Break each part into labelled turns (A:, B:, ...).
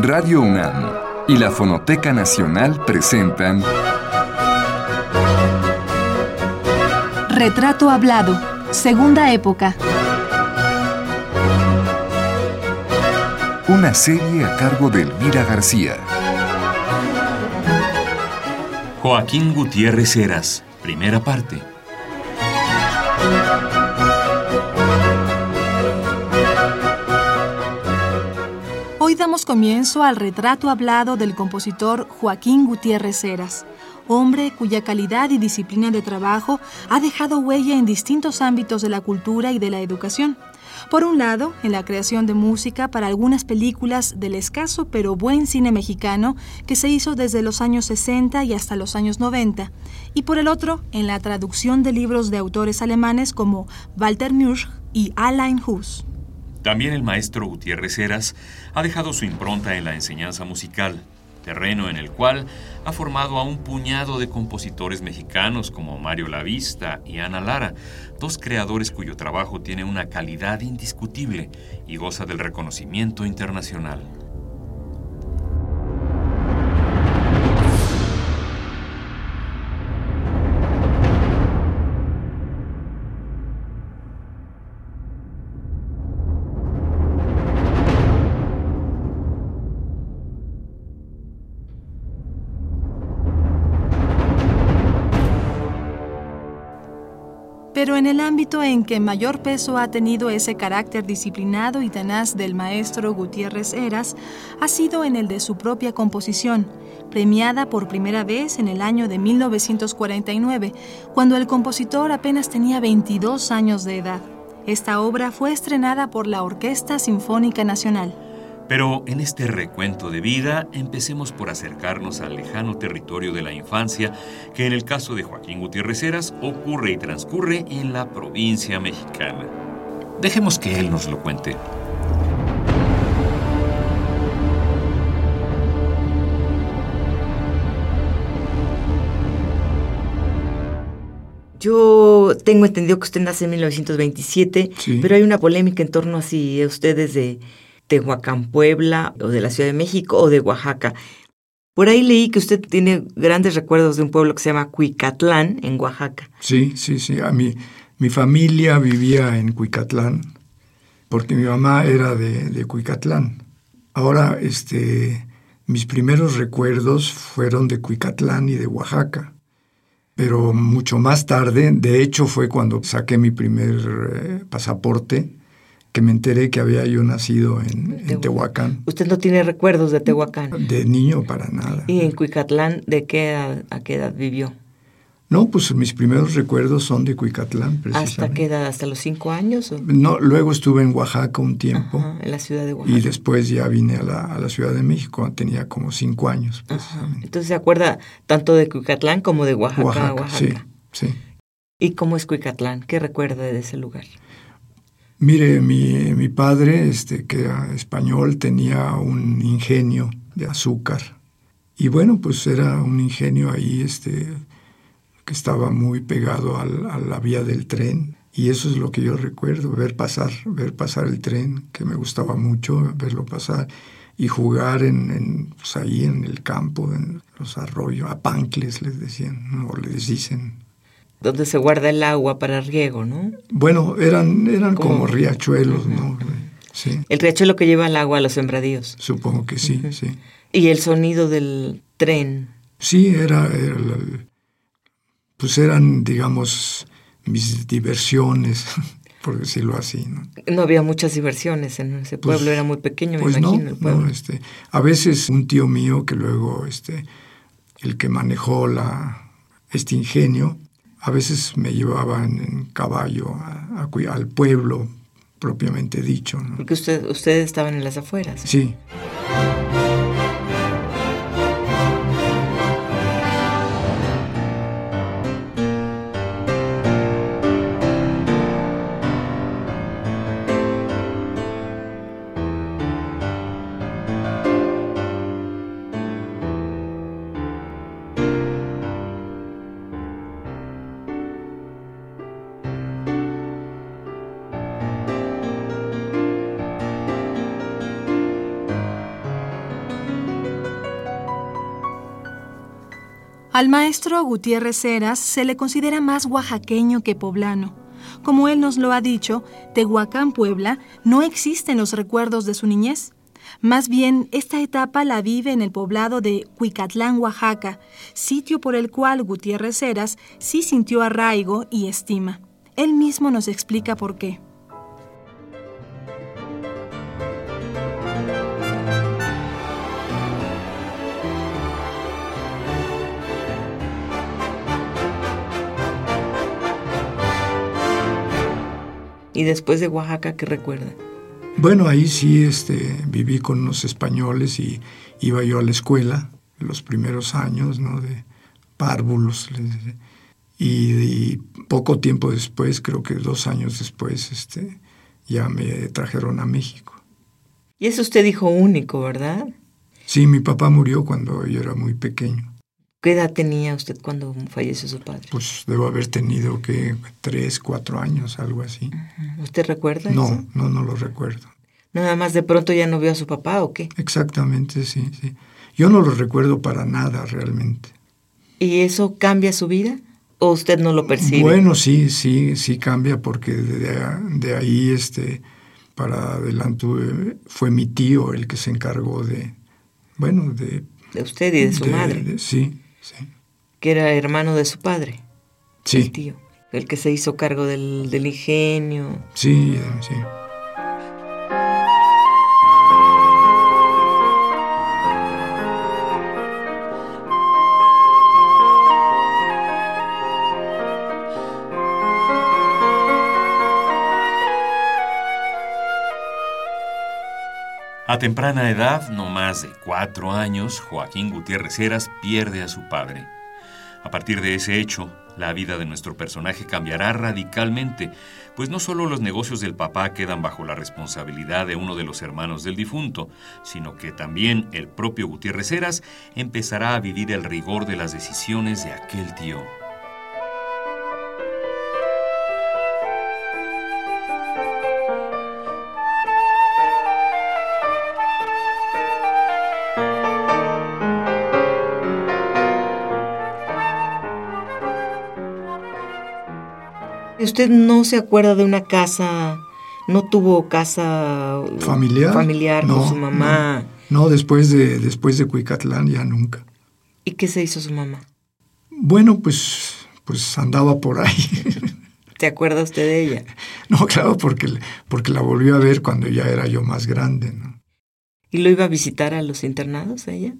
A: Radio UNAM y la Fonoteca Nacional presentan
B: Retrato Hablado, Segunda Época.
A: Una serie a cargo de Elvira García.
C: Joaquín Gutiérrez Heras, primera parte.
B: Comienzo al retrato hablado del compositor Joaquín Gutiérrez Heras, hombre cuya calidad y disciplina de trabajo ha dejado huella en distintos ámbitos de la cultura y de la educación. Por un lado, en la creación de música para algunas películas del escaso pero buen cine mexicano que se hizo desde los años 60 y hasta los años 90, y por el otro, en la traducción de libros de autores alemanes como Walter Mürch y Alain Hus.
C: También el maestro Gutiérrez Heras ha dejado su impronta en la enseñanza musical, terreno en el cual ha formado a un puñado de compositores mexicanos como Mario Lavista y Ana Lara, dos creadores cuyo trabajo tiene una calidad indiscutible y goza del reconocimiento internacional.
B: Pero en el ámbito en que mayor peso ha tenido ese carácter disciplinado y tenaz del maestro Gutiérrez Heras, ha sido en el de su propia composición, premiada por primera vez en el año de 1949, cuando el compositor apenas tenía 22 años de edad. Esta obra fue estrenada por la Orquesta Sinfónica Nacional.
C: Pero en este recuento de vida, empecemos por acercarnos al lejano territorio de la infancia, que en el caso de Joaquín Gutiérrez Heras ocurre y transcurre en la provincia mexicana. Dejemos que él nos lo cuente.
D: Yo tengo entendido que usted nace en 1927, pero hay una polémica en torno a si usted es de Tehuacán, Puebla, o de la Ciudad de México, o de Oaxaca. Por ahí leí que usted tiene grandes recuerdos de un pueblo que se llama Cuicatlán, en Oaxaca.
E: Sí, sí, sí. A mí, mi familia vivía en Cuicatlán, porque mi mamá era de, Cuicatlán. Ahora, este, mis primeros recuerdos fueron de Cuicatlán y de Oaxaca. Pero mucho más tarde, de hecho, fue cuando saqué mi primer eh, pasaporte que me enteré que había yo nacido en, en, Tehuacán.
D: ¿Usted no tiene recuerdos de Tehuacán?
E: De niño para nada.
D: ¿Y en Cuicatlán de qué edad, a qué edad vivió?
E: No, pues mis primeros recuerdos son de Cuicatlán,
D: ¿Hasta qué edad? ¿Hasta los cinco años? O?
E: No, luego estuve en Oaxaca un tiempo.
D: Ajá, en la ciudad de Oaxaca.
E: Y después ya vine a la, a la Ciudad de México, tenía como cinco años.
D: Entonces se acuerda tanto de Cuicatlán como de Oaxaca.
E: Oaxaca,
D: Oaxaca.
E: sí, sí.
D: ¿Y cómo es Cuicatlán? ¿Qué recuerda de ese lugar?
E: Mire, mi, mi padre, este, que era español, tenía un ingenio de azúcar. Y bueno, pues era un ingenio ahí este, que estaba muy pegado al, a la vía del tren. Y eso es lo que yo recuerdo, ver pasar, ver pasar el tren, que me gustaba mucho verlo pasar. Y jugar en, en pues ahí en el campo, en los arroyos, a pancles les decían, o les dicen
D: donde se guarda el agua para riego, ¿no?
E: Bueno, eran, eran como riachuelos, uh -huh. ¿no? Sí.
D: El riachuelo que lleva el agua a los sembradíos.
E: Supongo que sí, uh -huh. sí.
D: ¿Y el sonido del tren?
E: Sí, era, era pues eran, digamos, mis diversiones, por decirlo así, ¿no?
D: No había muchas diversiones en ese pueblo, pues, era muy pequeño,
E: pues
D: me imagino,
E: no,
D: el pueblo.
E: No, este, a veces un tío mío que luego, este, el que manejó la, este ingenio, a veces me llevaban en caballo a, a, al pueblo propiamente dicho. ¿no?
D: Porque usted, ustedes estaban en las afueras.
E: Sí.
B: Al maestro Gutiérrez Heras se le considera más oaxaqueño que poblano. Como él nos lo ha dicho, Tehuacán, Puebla, no existen los recuerdos de su niñez. Más bien, esta etapa la vive en el poblado de Cuicatlán, Oaxaca, sitio por el cual Gutiérrez Heras sí sintió arraigo y estima. Él mismo nos explica por qué.
D: ¿Y después de Oaxaca qué recuerda?
E: Bueno, ahí sí este, viví con unos españoles y iba yo a la escuela los primeros años, ¿no? De párvulos. Y, y, poco tiempo después, creo que dos años después, este, ya me trajeron a México.
D: Y es usted hijo único, ¿verdad?
E: Sí, mi papá murió cuando yo era muy pequeño.
D: ¿Qué edad tenía usted cuando falleció su padre?
E: Pues debo haber tenido que tres, cuatro años, algo así.
D: ¿Usted recuerda
E: no,
D: eso?
E: No, no lo recuerdo.
D: ¿Nada más de pronto ya no vio a su papá o qué?
E: Exactamente, sí, sí. Yo no lo recuerdo para nada realmente.
D: ¿Y eso cambia su vida? ¿O usted no lo percibe?
E: Bueno, sí, sí, sí cambia porque de, de ahí, este, para adelante fue mi tío el que se encargó de, bueno, de...
D: De usted y de su
E: de,
D: madre.
E: de- sí, sí.
D: Que era hermano de su padre.
E: Sí,
D: El tío. El que se hizo cargo del, del ingenio.
E: sí, sí.
C: Temprana edad, no más de cuatro años, Joaquín Gutiérrez Heras pierde a su padre. A partir de ese hecho, la vida de nuestro personaje cambiará radicalmente, pues no solo los negocios del papá quedan bajo la responsabilidad de uno de los hermanos del difunto, sino que también el propio Gutiérrez Heras empezará a vivir el rigor de las decisiones de aquel tío.
D: Usted no se acuerda de una casa, no tuvo casa
E: ¿Familiar?
D: familiar
E: No,
D: con su mamá?
E: No, después de, después de Cuicatlán ya nunca.
D: ¿Y qué se hizo su mamá?
E: Bueno, pues, pues andaba por ahí.
D: ¿Se acuerda usted de ella?
E: no, claro, porque, porque la volvió a ver cuando ya era yo más grande, ¿no?
D: ¿Y lo iba a visitar a los internados ella?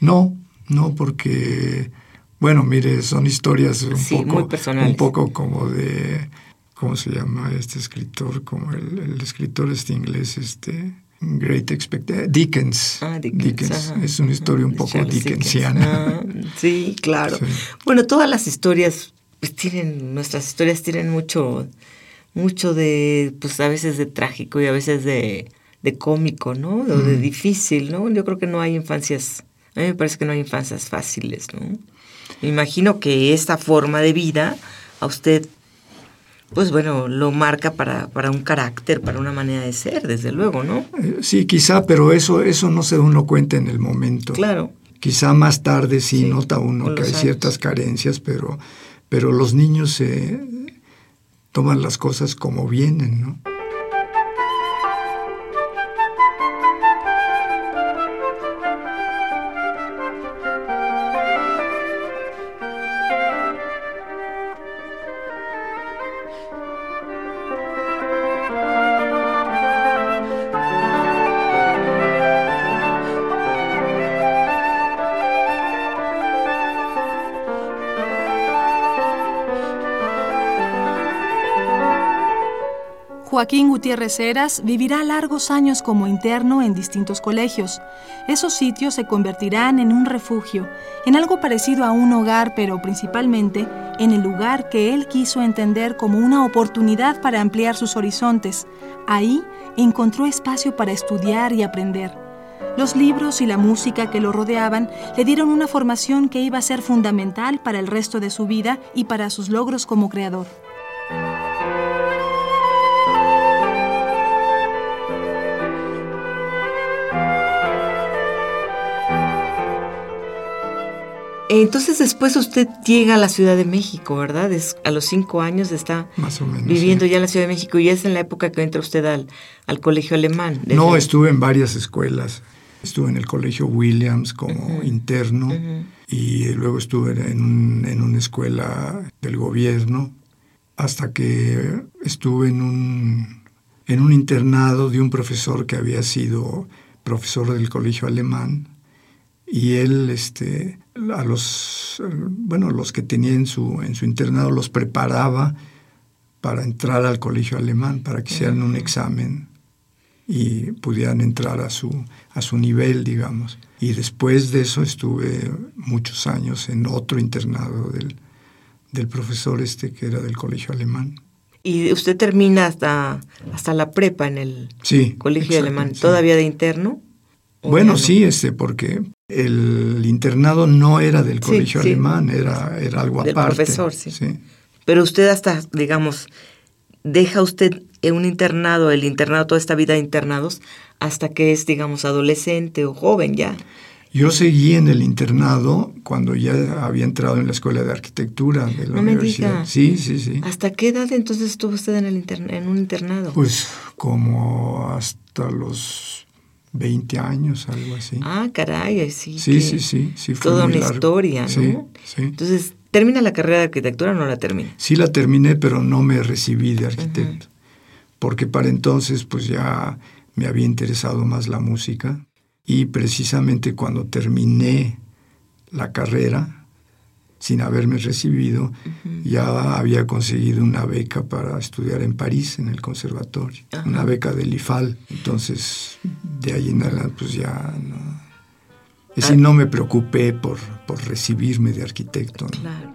E: No, no, porque, bueno, mire, son historias un
D: Sí,
E: poco,
D: muy personales.
E: un poco como de, ¿cómo se llama este escritor? Como el, el escritor este inglés, este, Great Expectation, Dickens.
D: Ah, Dickens. ajá.
E: Es una historia un poco
D: Charles
E: dickensiana.
D: Dickens. Ah, sí, claro.
E: Sí.
D: Bueno, todas las historias, pues tienen, nuestras historias tienen mucho, mucho de, pues a veces de trágico y a veces de, de cómico, ¿no? O de
E: Mm.
D: difícil, ¿no? Yo creo que no hay infancias, a mí me parece que no hay infancias fáciles, ¿no? Me imagino que esta forma de vida a usted, pues bueno, lo marca para, para un carácter, para una manera de ser, desde luego, ¿no?
E: Eh, Sí, quizá, pero eso, eso no se uno cuenta en el momento.
D: Claro.
E: Quizá más tarde sí,
D: Sí,
E: nota uno que hay
D: años.
E: ciertas carencias, pero, pero los niños eh, toman las cosas como vienen, ¿no?
B: Joaquín Gutiérrez Heras vivirá largos años como interno en distintos colegios. Esos sitios se convertirán en un refugio, en algo parecido a un hogar, pero principalmente en el lugar que él quiso entender como una oportunidad para ampliar sus horizontes. Ahí encontró espacio para estudiar y aprender. Los libros y la música que lo rodeaban le dieron una formación que iba a ser fundamental para el resto de su vida y para sus logros como creador.
D: Entonces después usted llega a la Ciudad de México, ¿verdad? Es, a los cinco años está
E: Más o menos,
D: viviendo
E: sí.
D: ya en la Ciudad de México y es en la época que entra usted al, al colegio alemán.
E: No, estuve en varias escuelas. Estuve en el colegio Williams como interno y luego estuve en, un- en una escuela del gobierno hasta que estuve en un, en un internado de un profesor que había sido profesor del colegio alemán y él este a los eh, bueno los que tenía en su en su internado los preparaba para entrar al colegio alemán para que hicieran un examen y pudieran entrar a su a su nivel digamos y después de eso estuve muchos años en otro internado del del profesor este que era del colegio alemán
D: Y usted termina hasta, hasta la prepa en el
E: sí
D: colegio alemán,
E: sí.
D: todavía de interno. ¿O
E: Bueno,
D: no?
E: sí, este, porque el internado no era del colegio
D: sí.
E: alemán, era, era algo
D: Del
E: aparte.
D: profesor, sí. Pero usted hasta, digamos, deja usted en un internado, el internado, toda esta vida de internados, hasta que es, digamos, adolescente o joven ya.
E: Yo seguí en el internado cuando ya había entrado en la escuela de arquitectura de la
D: No me
E: universidad.
D: diga.
E: Sí, sí, sí.
D: ¿Hasta qué edad entonces estuvo usted en, el interna- en un internado?
E: Pues como hasta los 20 años, algo así.
D: ah, caray, sí.
E: sí, sí, sí, sí. Fue
D: Toda una
E: largo.
D: historia, ¿no?
E: Sí, sí.
D: Entonces, ¿termina la carrera de arquitectura o no la termina?
E: Sí la terminé, pero no me recibí de arquitecto. Porque para entonces pues ya me había interesado más la música. Y precisamente cuando terminé la carrera, sin haberme recibido, ya había conseguido una beca para estudiar en París, en el conservatorio. Una beca del IFAL. Entonces, de ahí en adelante, pues ya no... Es decir, no me preocupé por, por recibirme de arquitecto. ¿no?
D: Claro.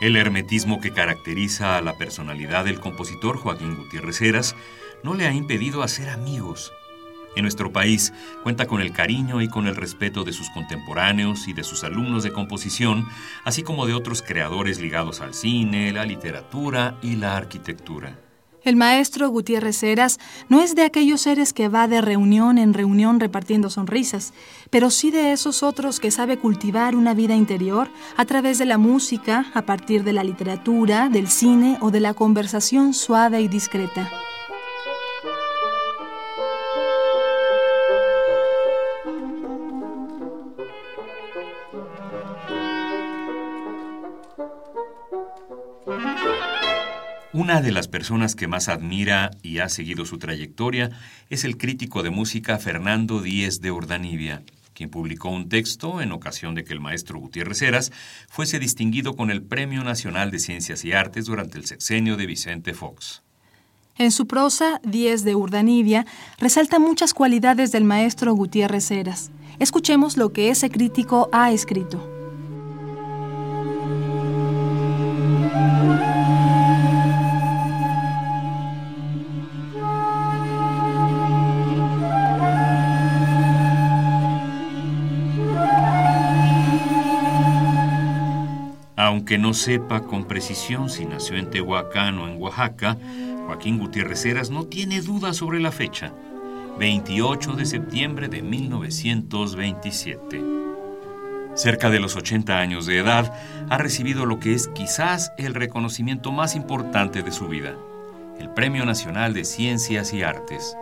C: El hermetismo que caracteriza a la personalidad del compositor Joaquín Gutiérrez Heras no le ha impedido hacer amigos. En nuestro país cuenta con el cariño y con el respeto de sus contemporáneos y de sus alumnos de composición, así como de otros creadores ligados al cine, la literatura y la arquitectura.
B: El maestro Gutiérrez Heras no es de aquellos seres que va de reunión en reunión repartiendo sonrisas, pero sí de esos otros que sabe cultivar una vida interior a través de la música, a partir de la literatura, del cine o de la conversación suave y discreta.
C: Una de las personas que más admira y ha seguido su trayectoria es el crítico de música Fernando Díez de Urdanibia, quien publicó un texto en ocasión de que el maestro Gutiérrez Heras fuese distinguido con el Premio Nacional de Ciencias y Artes durante el sexenio de Vicente Fox.
B: En su prosa, Diez de Urdanibia, resalta muchas cualidades del maestro Gutiérrez Heras. Escuchemos lo que ese crítico ha escrito.
C: Aunque no sepa con precisión si nació en Tehuacán o en Oaxaca, Joaquín Gutiérrez Heras no tiene duda sobre la fecha, 28 de septiembre de 1927. Cerca de los 80 años de edad, ha recibido lo que es quizás el reconocimiento más importante de su vida, el Premio Nacional de Ciencias y Artes.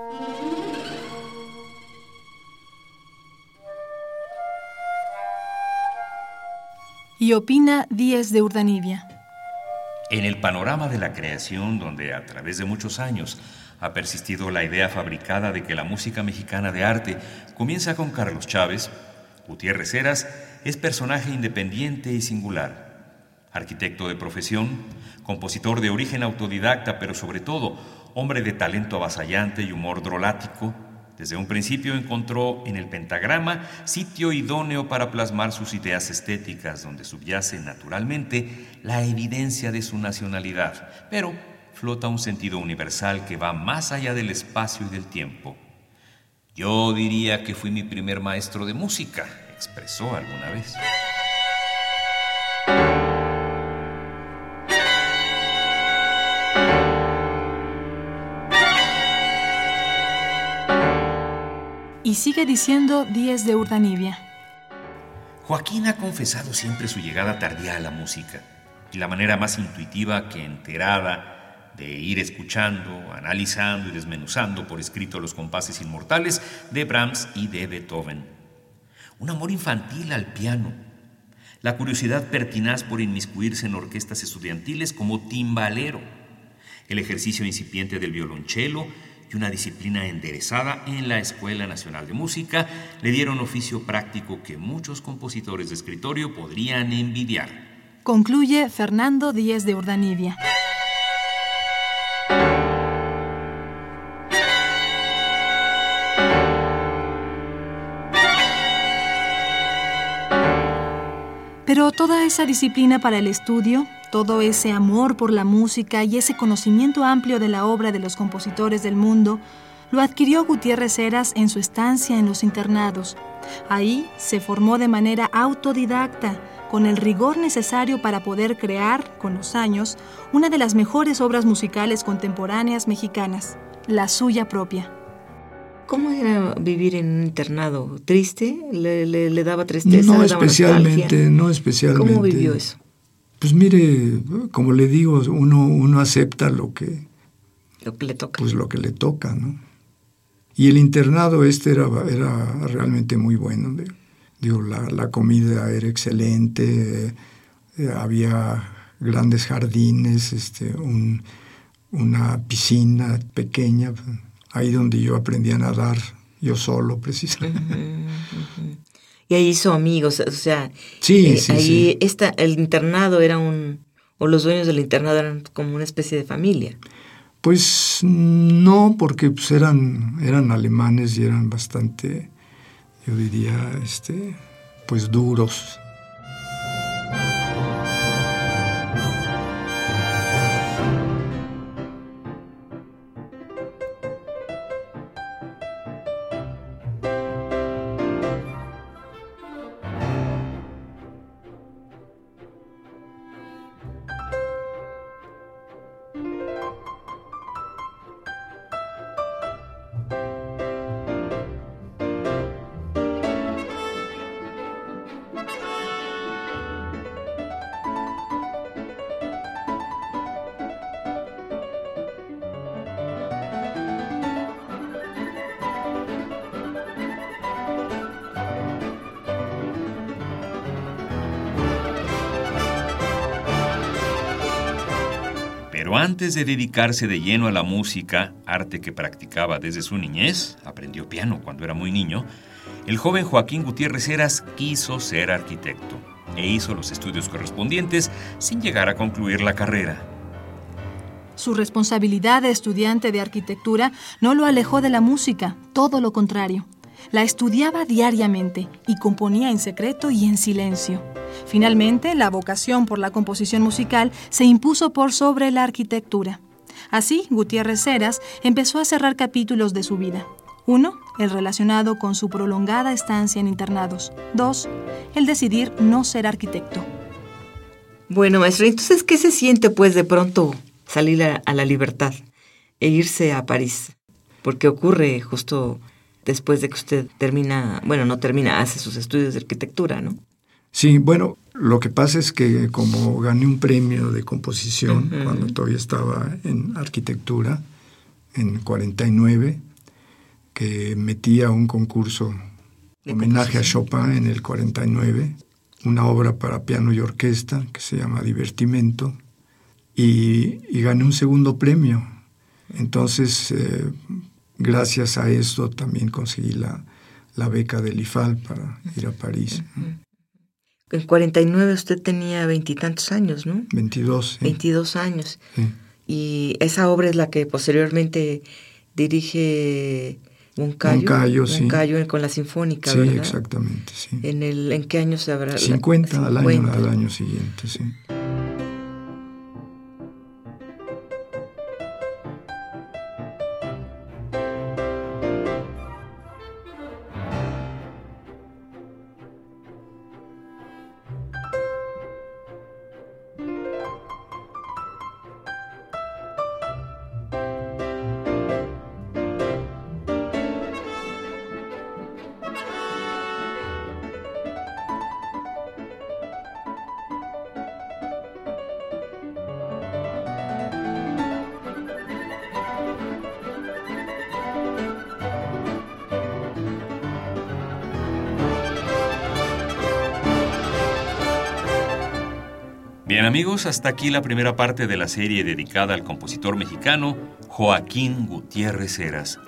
B: Y opina Díez de Urdanibia.
C: En el panorama de la creación, donde a través de muchos años ha persistido la idea fabricada de que la música mexicana de arte comienza con Carlos Chávez, Gutiérrez Heras es personaje independiente y singular. Arquitecto de profesión, compositor de origen autodidacta, pero sobre todo hombre de talento avasallante y humor drolático, desde un principio encontró en el pentagrama sitio idóneo para plasmar sus ideas estéticas, donde subyace naturalmente la evidencia de su nacionalidad, pero flota un sentido universal que va más allá del espacio y del tiempo. Yo diría que fui mi primer maestro de música, expresó alguna vez.
B: Y sigue diciendo Díez de Urdanibia.
C: Joaquín ha confesado siempre su llegada tardía a la música y la manera más intuitiva que enterada de ir escuchando, analizando y desmenuzando por escrito los compases inmortales de Brahms y de Beethoven. Un amor infantil al piano, la curiosidad pertinaz por inmiscuirse en orquestas estudiantiles como timbalero, el ejercicio incipiente del violonchelo y una disciplina enderezada en la Escuela Nacional de Música le dieron oficio práctico que muchos compositores de escritorio podrían envidiar.
B: Concluye Fernando Díez de Urdanibia. Toda esa disciplina para el estudio, todo ese amor por la música y ese conocimiento amplio de la obra de los compositores del mundo, lo adquirió Gutiérrez Heras en su estancia en los internados. Ahí se formó de manera autodidacta, con el rigor necesario para poder crear, con los años, una de las mejores obras musicales contemporáneas mexicanas, la suya propia.
D: ¿Cómo era vivir en un internado? ¿Triste? ¿Le, daba tristeza?
E: No especialmente, no especialmente.
D: ¿Cómo vivió eso?
E: Pues mire, como le digo, uno, uno acepta lo que...
D: Lo que le toca.
E: Pues lo que le toca, ¿no? Y el internado este era, era realmente muy bueno. Digo, la, comida era excelente, eh, había grandes jardines, este, una piscina pequeña ahí donde yo aprendí a nadar, yo solo precisamente.
D: Y ahí hizo amigos, o sea,
E: sí, eh, sí,
D: ahí Esta, el internado era un, o los dueños del internado eran como una especie de familia.
E: Pues no, porque pues, eran, eran alemanes y eran bastante, yo diría, este, pues duros.
C: Pero antes de dedicarse de lleno a la música, arte que practicaba desde su niñez, aprendió piano cuando era muy niño, el joven Joaquín Gutiérrez Heras quiso ser arquitecto e hizo los estudios correspondientes sin llegar a concluir la carrera.
B: Su responsabilidad de estudiante de arquitectura no lo alejó de la música, todo lo contrario. La estudiaba diariamente y componía en secreto y en silencio. Finalmente, la vocación por la composición musical se impuso por sobre la arquitectura. Así, Gutiérrez Heras empezó a cerrar capítulos de su vida. Uno, el relacionado con su prolongada estancia en internados. Dos, el decidir no ser arquitecto.
D: Bueno, maestro, entonces, ¿qué se siente pues de pronto salir a, a la libertad e irse a París? Porque ocurre justo después de que usted termina, bueno, no termina, hace sus estudios de arquitectura, ¿no?
E: Sí, bueno, lo que pasa es que como gané un premio de composición cuando todavía estaba en arquitectura, en 49, que metía un concurso homenaje a Chopin en el 49, una obra para piano y orquesta que se llama Divertimento, y, gané un segundo premio. Entonces, eh, gracias a esto también conseguí la, beca del IFAL para ir a París.
D: En 49 usted tenía veintitantos años, ¿no?
E: 22.
D: 22 años. Y esa obra es la que posteriormente dirige Moncayo.
E: Moncayo, sí.
D: Moncayo con la Sinfónica,
E: sí,
D: ¿verdad?
E: Sí, exactamente, sí.
D: ¿En, el, ¿En qué año se habrá?
E: 50, Al, año, al año siguiente, sí.
C: Bien amigos, hasta aquí la primera parte de la serie dedicada al compositor mexicano Joaquín Gutiérrez Heras.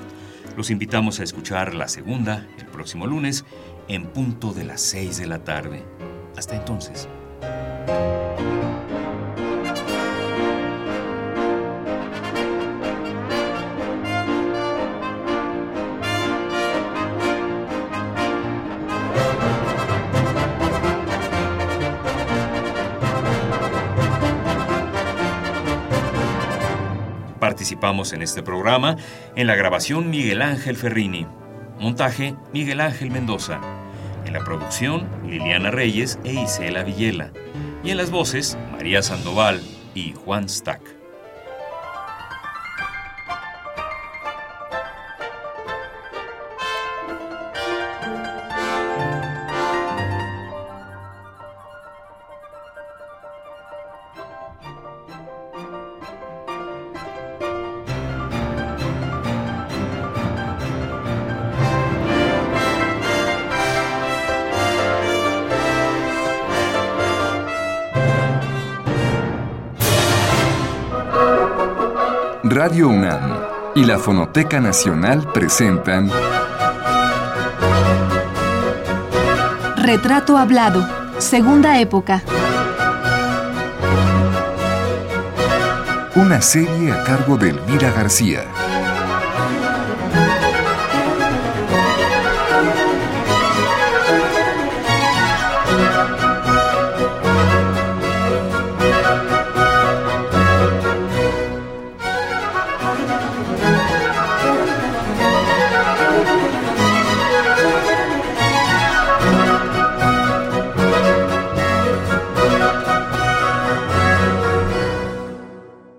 C: Los invitamos a escuchar la segunda el próximo lunes en punto de las 6 de la tarde. Hasta entonces. En este programa en la grabación Miguel Ángel Ferrini, montaje Miguel Ángel Mendoza, en la producción Liliana Reyes e Isela Villela, y en las voces María Sandoval y Juan Stack.
A: Radio UNAM y la Fonoteca Nacional presentan
B: Retrato Hablado, Segunda Época.
A: Una serie a cargo de Elvira García.